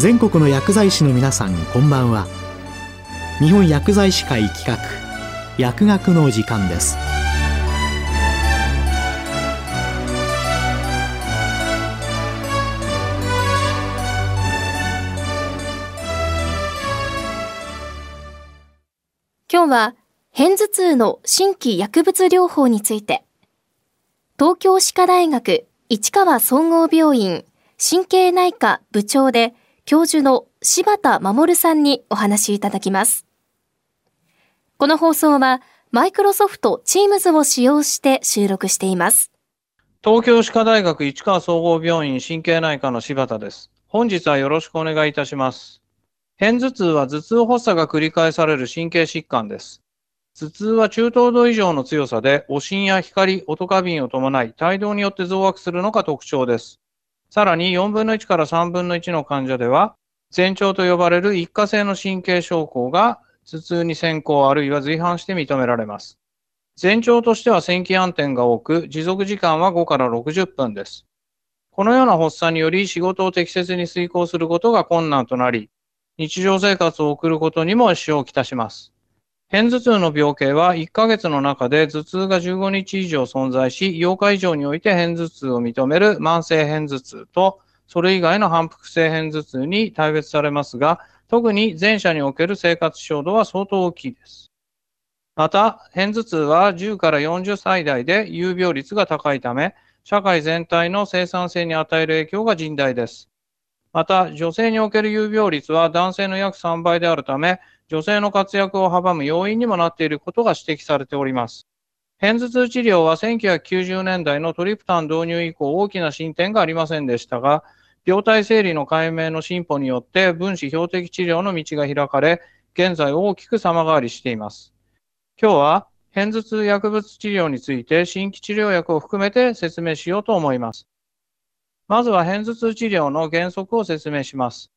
全国の薬剤師の皆さんこんばんは。日本薬剤師会企画薬学の時間です。今日は片頭痛の新規薬物療法について。東京歯科大学市川総合病院神経内科部長で教授の柴田守さんにお話しいただきます。この放送はマイクロソフト Teams を使用して収録しています。東京歯科大学市川総合病院神経内科の柴田です。本日はよろしくお願いいたします。片頭痛は頭痛発作が繰り返される神経疾患です。頭痛は中等度以上の強さで、おしんや光、音過敏を伴い、帯動によって増悪するのが特徴です。さらに4分の1から3分の1の患者では、前兆と呼ばれる一過性の神経症候が頭痛に先行あるいは随伴して認められます。前兆としては線気暗転が多く、持続時間は5から60分です。このような発作により仕事を適切に遂行することが困難となり、日常生活を送ることにも支障をきたします。片頭痛の病形は1ヶ月の中で頭痛が15日以上存在し、8日以上において片頭痛を認める慢性片頭痛と、それ以外の反復性片頭痛に大別されますが、特に前者における生活衝動は相当大きいです。また、片頭痛は10から40歳代で有病率が高いため、社会全体の生産性に与える影響が甚大です。また、女性における有病率は男性の約3倍であるため、女性の活躍を阻む要因にもなっていることが指摘されております。片頭痛治療は1990年代のトリプタン導入以降大きな進展がありませんでしたが、病態整理の解明の進歩によって分子標的治療の道が開かれ、現在大きく様変わりしています。今日は片頭痛薬物治療について新規治療薬を含めて説明しようと思います。まずは片頭痛治療の原則を説明します。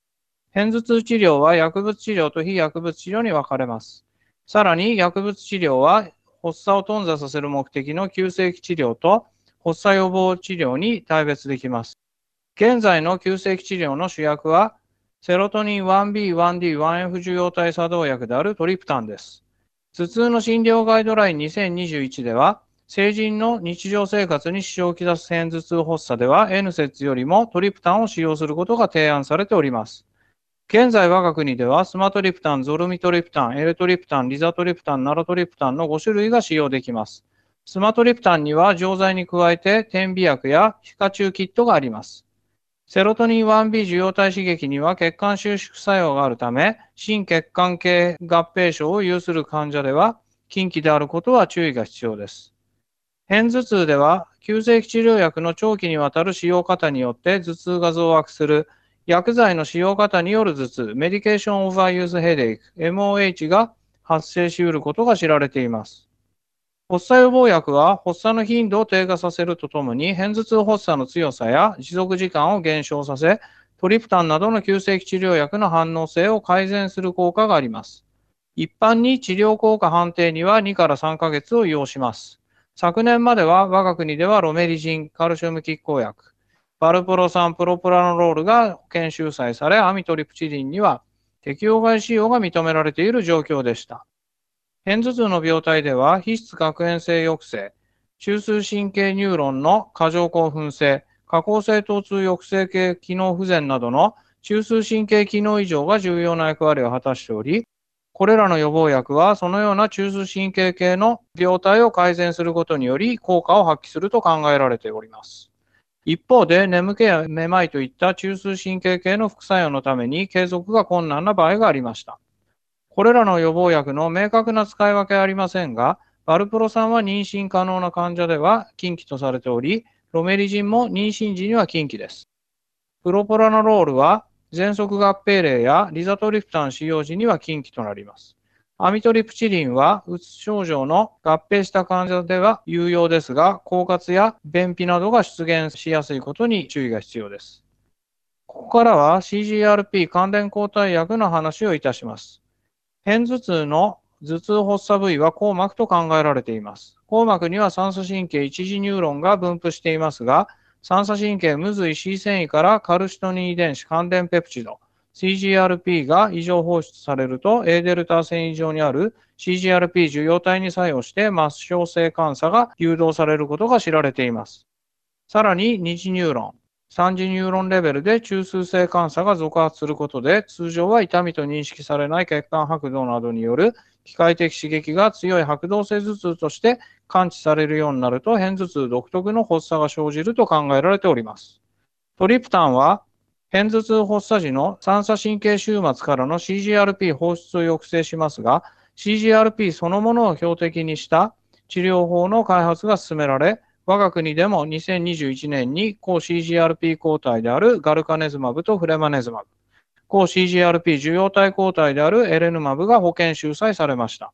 片頭痛治療は薬物治療と非薬物治療に分かれます。さらに薬物治療は発作を頓挫させる目的の急性期治療と発作予防治療に大別できます。現在の急性期治療の主役はセロトニン 1B、1D、1F 受容体作動薬であるトリプタンです。頭痛の診療ガイドライン2021では、成人の日常生活に支障をきたす片頭痛発作では N 節よりもトリプタンを使用することが提案されております。現在我が国ではスマトリプタン、ゾルミトリプタン、エルトリプタン、リザトリプタン、ナロトリプタンの5種類が使用できます。スマトリプタンには錠剤に加えて点鼻薬や皮下中キットがあります。セロトニン 1B 受容体刺激には血管収縮作用があるため、心血管系合併症を有する患者では、近畿であることは注意が必要です。片頭痛では、急性期治療薬の長期にわたる使用方によって頭痛が増悪する薬剤の使用方による頭痛、メディケーションオーバーユースヘデイク、MOH が発生し得ることが知られています。発作予防薬は発作の頻度を低下させるとともに、片頭痛発作の強さや持続時間を減少させ、トリプタンなどの急性期治療薬の反応性を改善する効果があります。一般に治療効果判定には2から3ヶ月を要します。昨年までは我が国ではロメリジン、カルシウム拮抗薬、バルプロ酸プロプラノロールが保険収載され、アミトリプチリンには適用外使用が認められている状況でした。片頭痛の病態では、皮質核炎性抑制、中枢神経ニューロンの過剰興奮性、下行性疼痛抑制系機能不全などの中枢神経機能異常が重要な役割を果たしており、これらの予防薬はそのような中枢神経系の病態を改善することにより効果を発揮すると考えられております。一方で、眠気やめまいといった中枢神経系の副作用のために継続が困難な場合がありました。これらの予防薬の明確な使い分けはありませんが、バルプロ酸は妊娠可能な患者では禁忌とされており、ロメリジンも妊娠時には禁忌です。プロポラノロールは喘息合併例やリザトリプタン使用時には禁忌となります。アミトリプチリンは、うつ症状の合併した患者では有用ですが、狡猾や便秘などが出現しやすいことに注意が必要です。ここからは CGRP 関連抗体薬の話をいたします。片頭痛の頭痛発作部位は硬膜と考えられています。硬膜には酸素神経一次ニューロンが分布していますが、酸素神経無髄 C 繊維からカルシトニン遺伝子関連ペプチド、CGRP が異常放出されると A デルタ線異常にある CGRP 受容体に作用して末梢性感作が誘導されることが知られています。さらに二次ニューロン、三次ニューロンレベルで中枢性感作が続発することで通常は痛みと認識されない血管拍動などによる機械的刺激が強い拍動性頭痛として感知されるようになると片頭痛独特の発作が生じると考えられております。トリプタンは片頭痛発作時の三叉神経終末からの CGRP 放出を抑制しますが、CGRP そのものを標的にした治療法の開発が進められ、我が国でも2021年に抗 CGRP 抗体であるガルカネズマブとフレマネズマブ、抗 CGRP 受容体抗体であるエレヌマブが保険収載されました。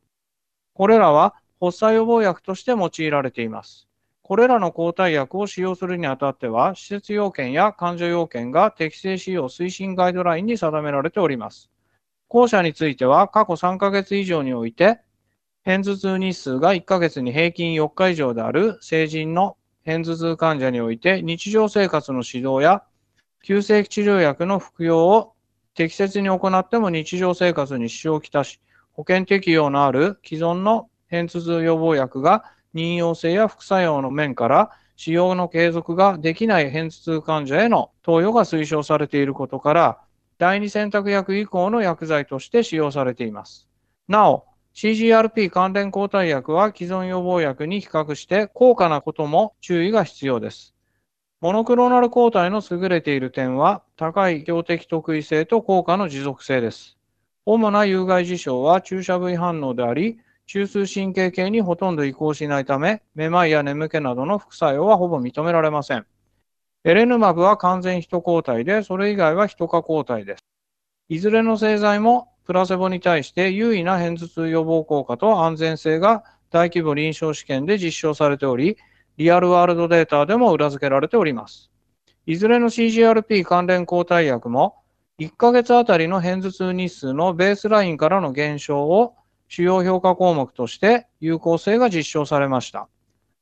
これらは発作予防薬として用いられています。これらの抗体薬を使用するにあたっては、施設要件や患者要件が適正使用推進ガイドラインに定められております。後者については、過去3ヶ月以上において、片頭痛日数が1ヶ月に平均4日以上である成人の片頭痛患者において、日常生活の指導や急性期治療薬の服用を適切に行っても日常生活に支障をきたし、保険適用のある既存の片頭痛予防薬が任用性や副作用の面から使用の継続ができない片頭痛患者への投与が推奨されていることから、第二選択薬以降の薬剤として使用されています。なお、CGRP 関連抗体薬は既存予防薬に比較して高価なことも注意が必要です。モノクローナル抗体の優れている点は、高い強敵特異性と効果の持続性です。主な有害事象は注射部位反応であり、中枢神経系にほとんど移行しないため、めまいや眠気などの副作用はほぼ認められません。エレヌマブは完全人抗体で、それ以外は人化抗体です。いずれの製剤もプラセボに対して優位な片頭痛予防効果と安全性が大規模臨床試験で実証されており、リアルワールドデータでも裏付けられております。いずれの CGRP 関連抗体薬も、1ヶ月あたりの片頭痛日数のベースラインからの減少を主要評価項目として有効性が実証されました。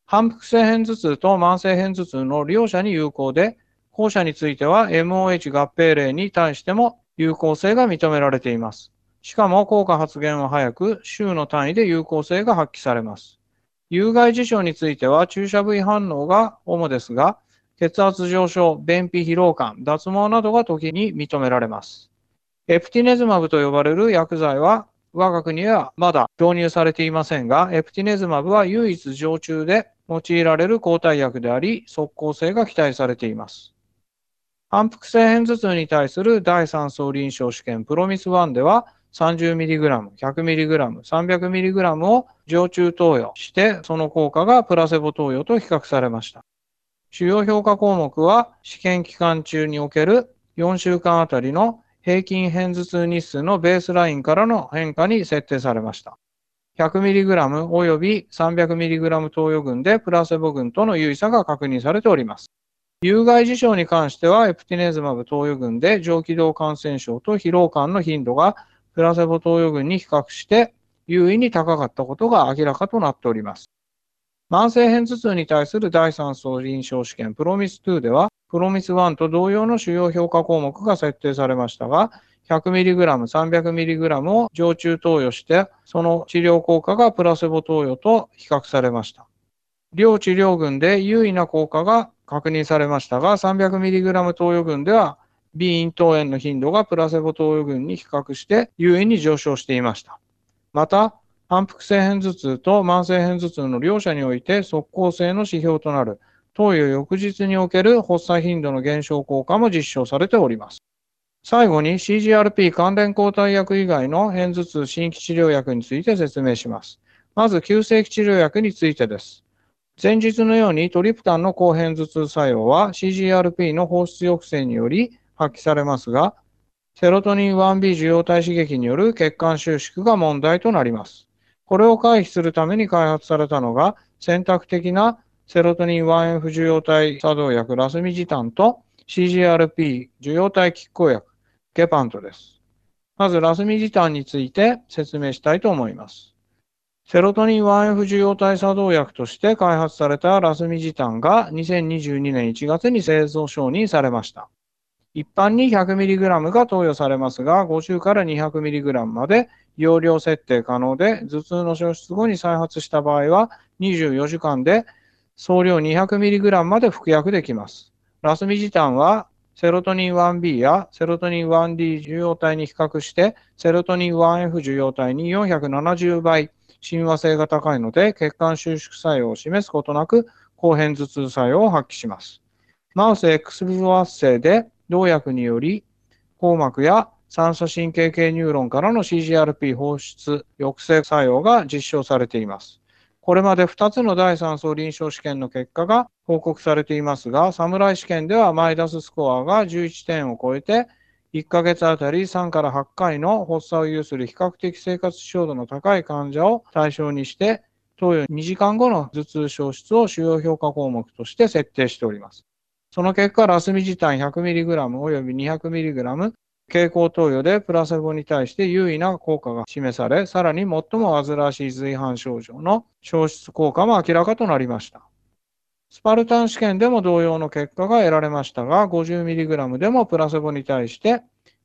反復性片頭痛と慢性片頭痛の両者に有効で、後者については MOH 合併例に対しても有効性が認められています。しかも効果発現は早く、週の単位で有効性が発揮されます。有害事象については注射部位反応が主ですが、血圧上昇、便秘疲労感、脱毛などが時に認められます。エプティネズマブと呼ばれる薬剤は我が国はまだ導入されていませんが、エプティネズマブは唯一常駐で用いられる抗体薬であり、即効性が期待されています。反復性片頭痛に対する第3層臨床試験プロミス1では 30mg、100mg、300mg を常駐投与して、その効果がプラセボ投与と比較されました。主要評価項目は試験期間中における4週間あたりの平均片頭痛日数のベースラインからの変化に設定されました。100mg および 300mg 投与群でプラセボ群との有意差が確認されております。有害事象に関しては、エプティネズマブ投与群で上気道感染症と疲労感の頻度がプラセボ投与群に比較して優位に高かったことが明らかとなっております。慢性片頭痛に対する第3層臨床試験プロミス2では、プロミス1と同様の主要評価項目が設定されましたが、100mg、300mg を常駐投与して、その治療効果がプラセボ投与と比較されました。両治療群で優位な効果が確認されましたが、300mg 投与群では、鼻咽頭炎の頻度がプラセボ投与群に比較して優位に上昇していました。また、反復性片頭痛と慢性片頭痛の両者において即効性の指標となる投与翌日における発作頻度の減少効果も実証されております。最後に CGRP 関連抗体薬以外の片頭痛新規治療薬について説明します。まず急性期治療薬についてです。前日のようにトリプタンの抗片頭痛作用は CGRP の放出抑制により発揮されますが、セロトニン 1B 受容体刺激による血管収縮が問題となります。これを回避するために開発されたのが選択的なセロトニン 1F 受容体作動薬ラスミジタンと CGRP 受容体拮抗薬ゲパントです。まずラスミジタンについて説明したいと思います。セロトニン 1F 受容体作動薬として開発されたラスミジタンが2022年1月に製造承認されました。一般に 100mg が投与されますが、50から 200mg まで容量設定可能で、頭痛の消失後に再発した場合は、24時間で総量 200mg まで服薬できます。ラスミジタンはセロトニン 1B やセロトニン 1D 受容体に比較して、セロトニン 1F 受容体に470倍親和性が高いので、血管収縮作用を示すことなく、後編頭痛作用を発揮します。マウス X ブル圧生で、動薬により、硬膜や酸素神経系ニューロンからの CGRP 放出抑制作用が実証されています。これまで2つの第3層臨床試験の結果が報告されていますが、侍試験ではマイダススコアが11点を超えて、1ヶ月あたり3から8回の発作を有する比較的生活指標度の高い患者を対象にして、投与2時間後の頭痛消失を主要評価項目として設定しております。その結果、ラスミジタン 100mg 及び 200mg 経口投与でプラセボに対して優位な効果が示され、さらに最も煩わしい随伴症状の消失効果も明らかとなりました。スパルタン試験でも同様の結果が得られましたが、50mg でもプラセボに対して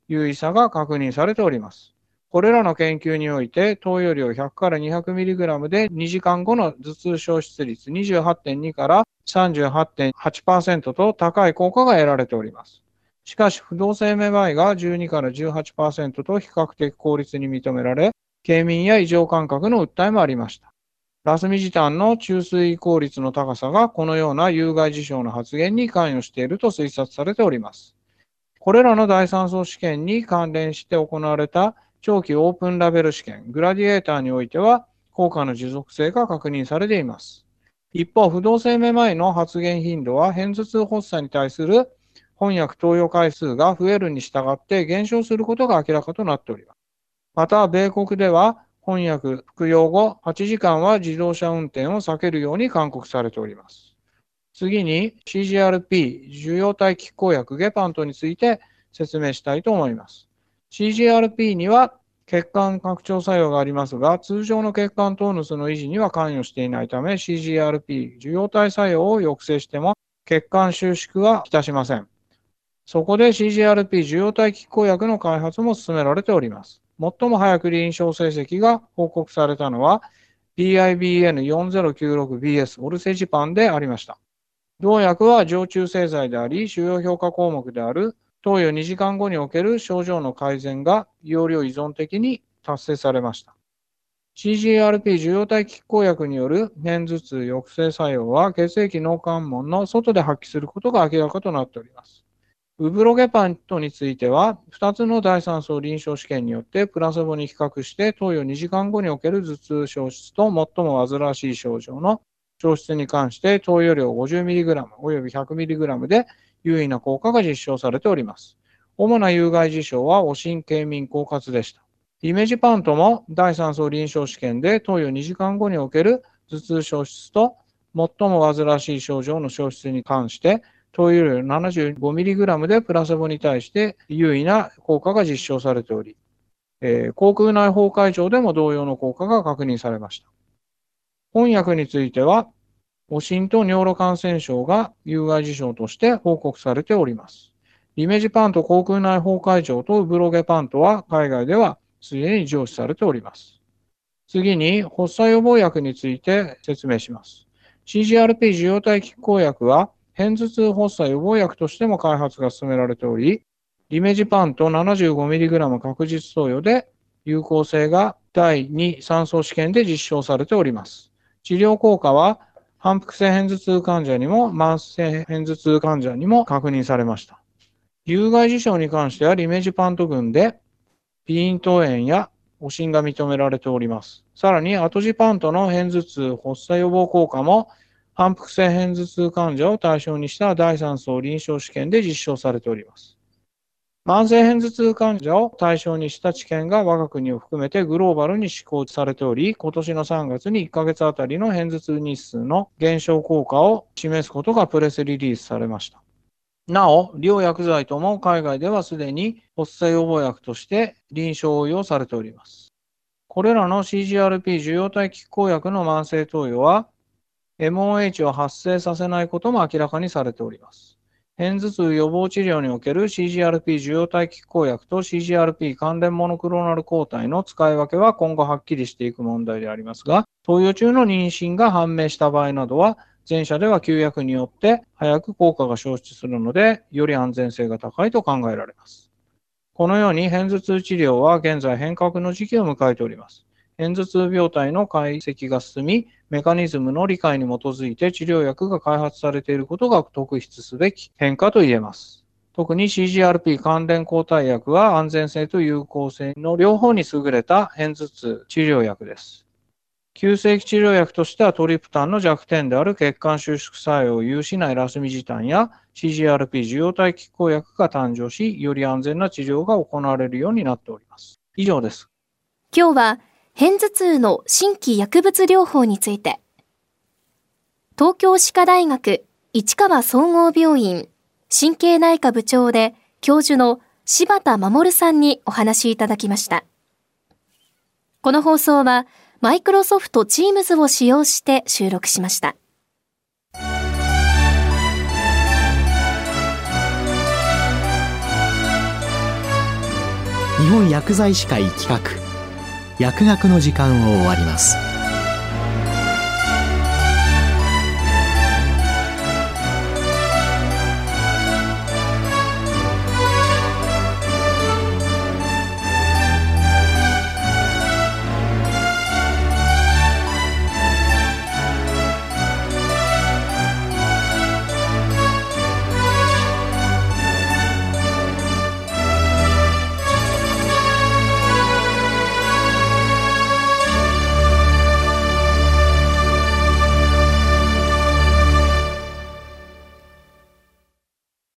優位さが確認されております。これらの研究において、投与量100から 200mg で2時間後の頭痛消失率28.2から38.8%と高い効果が得られております。しかし、不動性めまいが12から18%と比較的効率に認められ、軽眠や異常感覚の訴えもありました。ラスミジタンの中水効率の高さがこのような有害事象の発現に関与していると推察されております。これらの第三層試験に関連して行われた長期オープンラベル試験、グラディエーターにおいては、効果の持続性が確認されています。一方、不動性めまいの発現頻度は、片頭痛発作に対する翻訳投与回数が増えるに従って減少することが明らかとなっております。また、米国では、翻訳服用後8時間は自動車運転を避けるように勧告されております。次に CGRP 受容体拮抗薬ゲパントについて説明したいと思います。CGRP には血管拡張作用がありますが、通常の血管トーヌスの維持には関与していないため、CGRP 受容体作用を抑制しても血管収縮はきたしません。そこで CGRP 受容体拮抗薬の開発も進められております。最も早く臨床成績が報告されたのは PIBN4096BS オルセジパンでありました。同薬は常駐製剤であり、主要評価項目である投与2時間後における症状の改善が容量依存的に達成されました。CGRP 受容体拮抗薬による片頭痛抑制作用は血液脳関門の外で発揮することが明らかとなっております。ウブロゲパントについては、2つの第3層臨床試験によってプラセボに比較して投与2時間後における頭痛消失と最も煩わしい症状の消失に関して投与量 50mg および 100mg で優位な効果が実証されております。主な有害事象は、お神経民狡猾でした。イメージパントも第3層臨床試験で投与2時間後における頭痛消失と最も煩わしい症状の消失に関して投与量 75mg でプラセボに対して優位な効果が実証されており、えー、口腔内崩壊症でも同様の効果が確認されました。翻訳については、おしんと尿路感染症が有害事象として報告されております。リメジパンと口腔内崩壊症とブロゲパントは海外ではすでに上司されております。次に、発作予防薬について説明します。CGRP 受容体拮抗薬は、片頭痛発作予防薬としても開発が進められており、リメジパンと 75mg 確実投与で有効性が第2、3層試験で実証されております。治療効果は反復性片頭痛患者にも慢性片頭痛患者にも確認されました。有害事象に関してはリメジパント群で鼻咽頭炎やおしんが認められております。さらにアトジパントの片頭痛発作予防効果も反復性片頭痛患者を対象にした第3層臨床試験で実証されております。慢性片頭痛患者を対象にした治験が我が国を含めてグローバルに施行されており、今年の3月に1ヶ月あたりの片頭痛日数の減少効果を示すことがプレスリリースされました。なお、両薬剤とも海外ではすでに発作予防薬として臨床応用されております。これらの CGRP 受容体拮抗薬の慢性投与は MOH を発生させないことも明らかにされております。片頭痛予防治療における CGRP 受容体拮抗薬と CGRP 関連モノクローナル抗体の使い分けは今後はっきりしていく問題でありますが、投与中の妊娠が判明した場合などは、前者では休薬によって早く効果が消失するので、より安全性が高いと考えられます。このように片頭痛治療は現在変革の時期を迎えております。片頭痛病態の解析が進み、メカニズムの理解に基づいて治療薬が開発されていることが特筆すべき変化と言えます。特に CGRP 関連抗体薬は安全性と有効性の両方に優れた片頭痛治療薬です。急性期治療薬としてはトリプタンの弱点である血管収縮作用を有しないラスミジタンや CGRP 受容体拮抗薬が誕生し、より安全な治療が行われるようになっております。以上です。今日は、片頭痛の新規薬物療法について、東京歯科大学市川総合病院神経内科部長で教授の柴田守さんにお話いただきました。この放送は、マイクロソフト Teams を使用して収録しました。日本薬剤師会企画薬学の時間を終わります。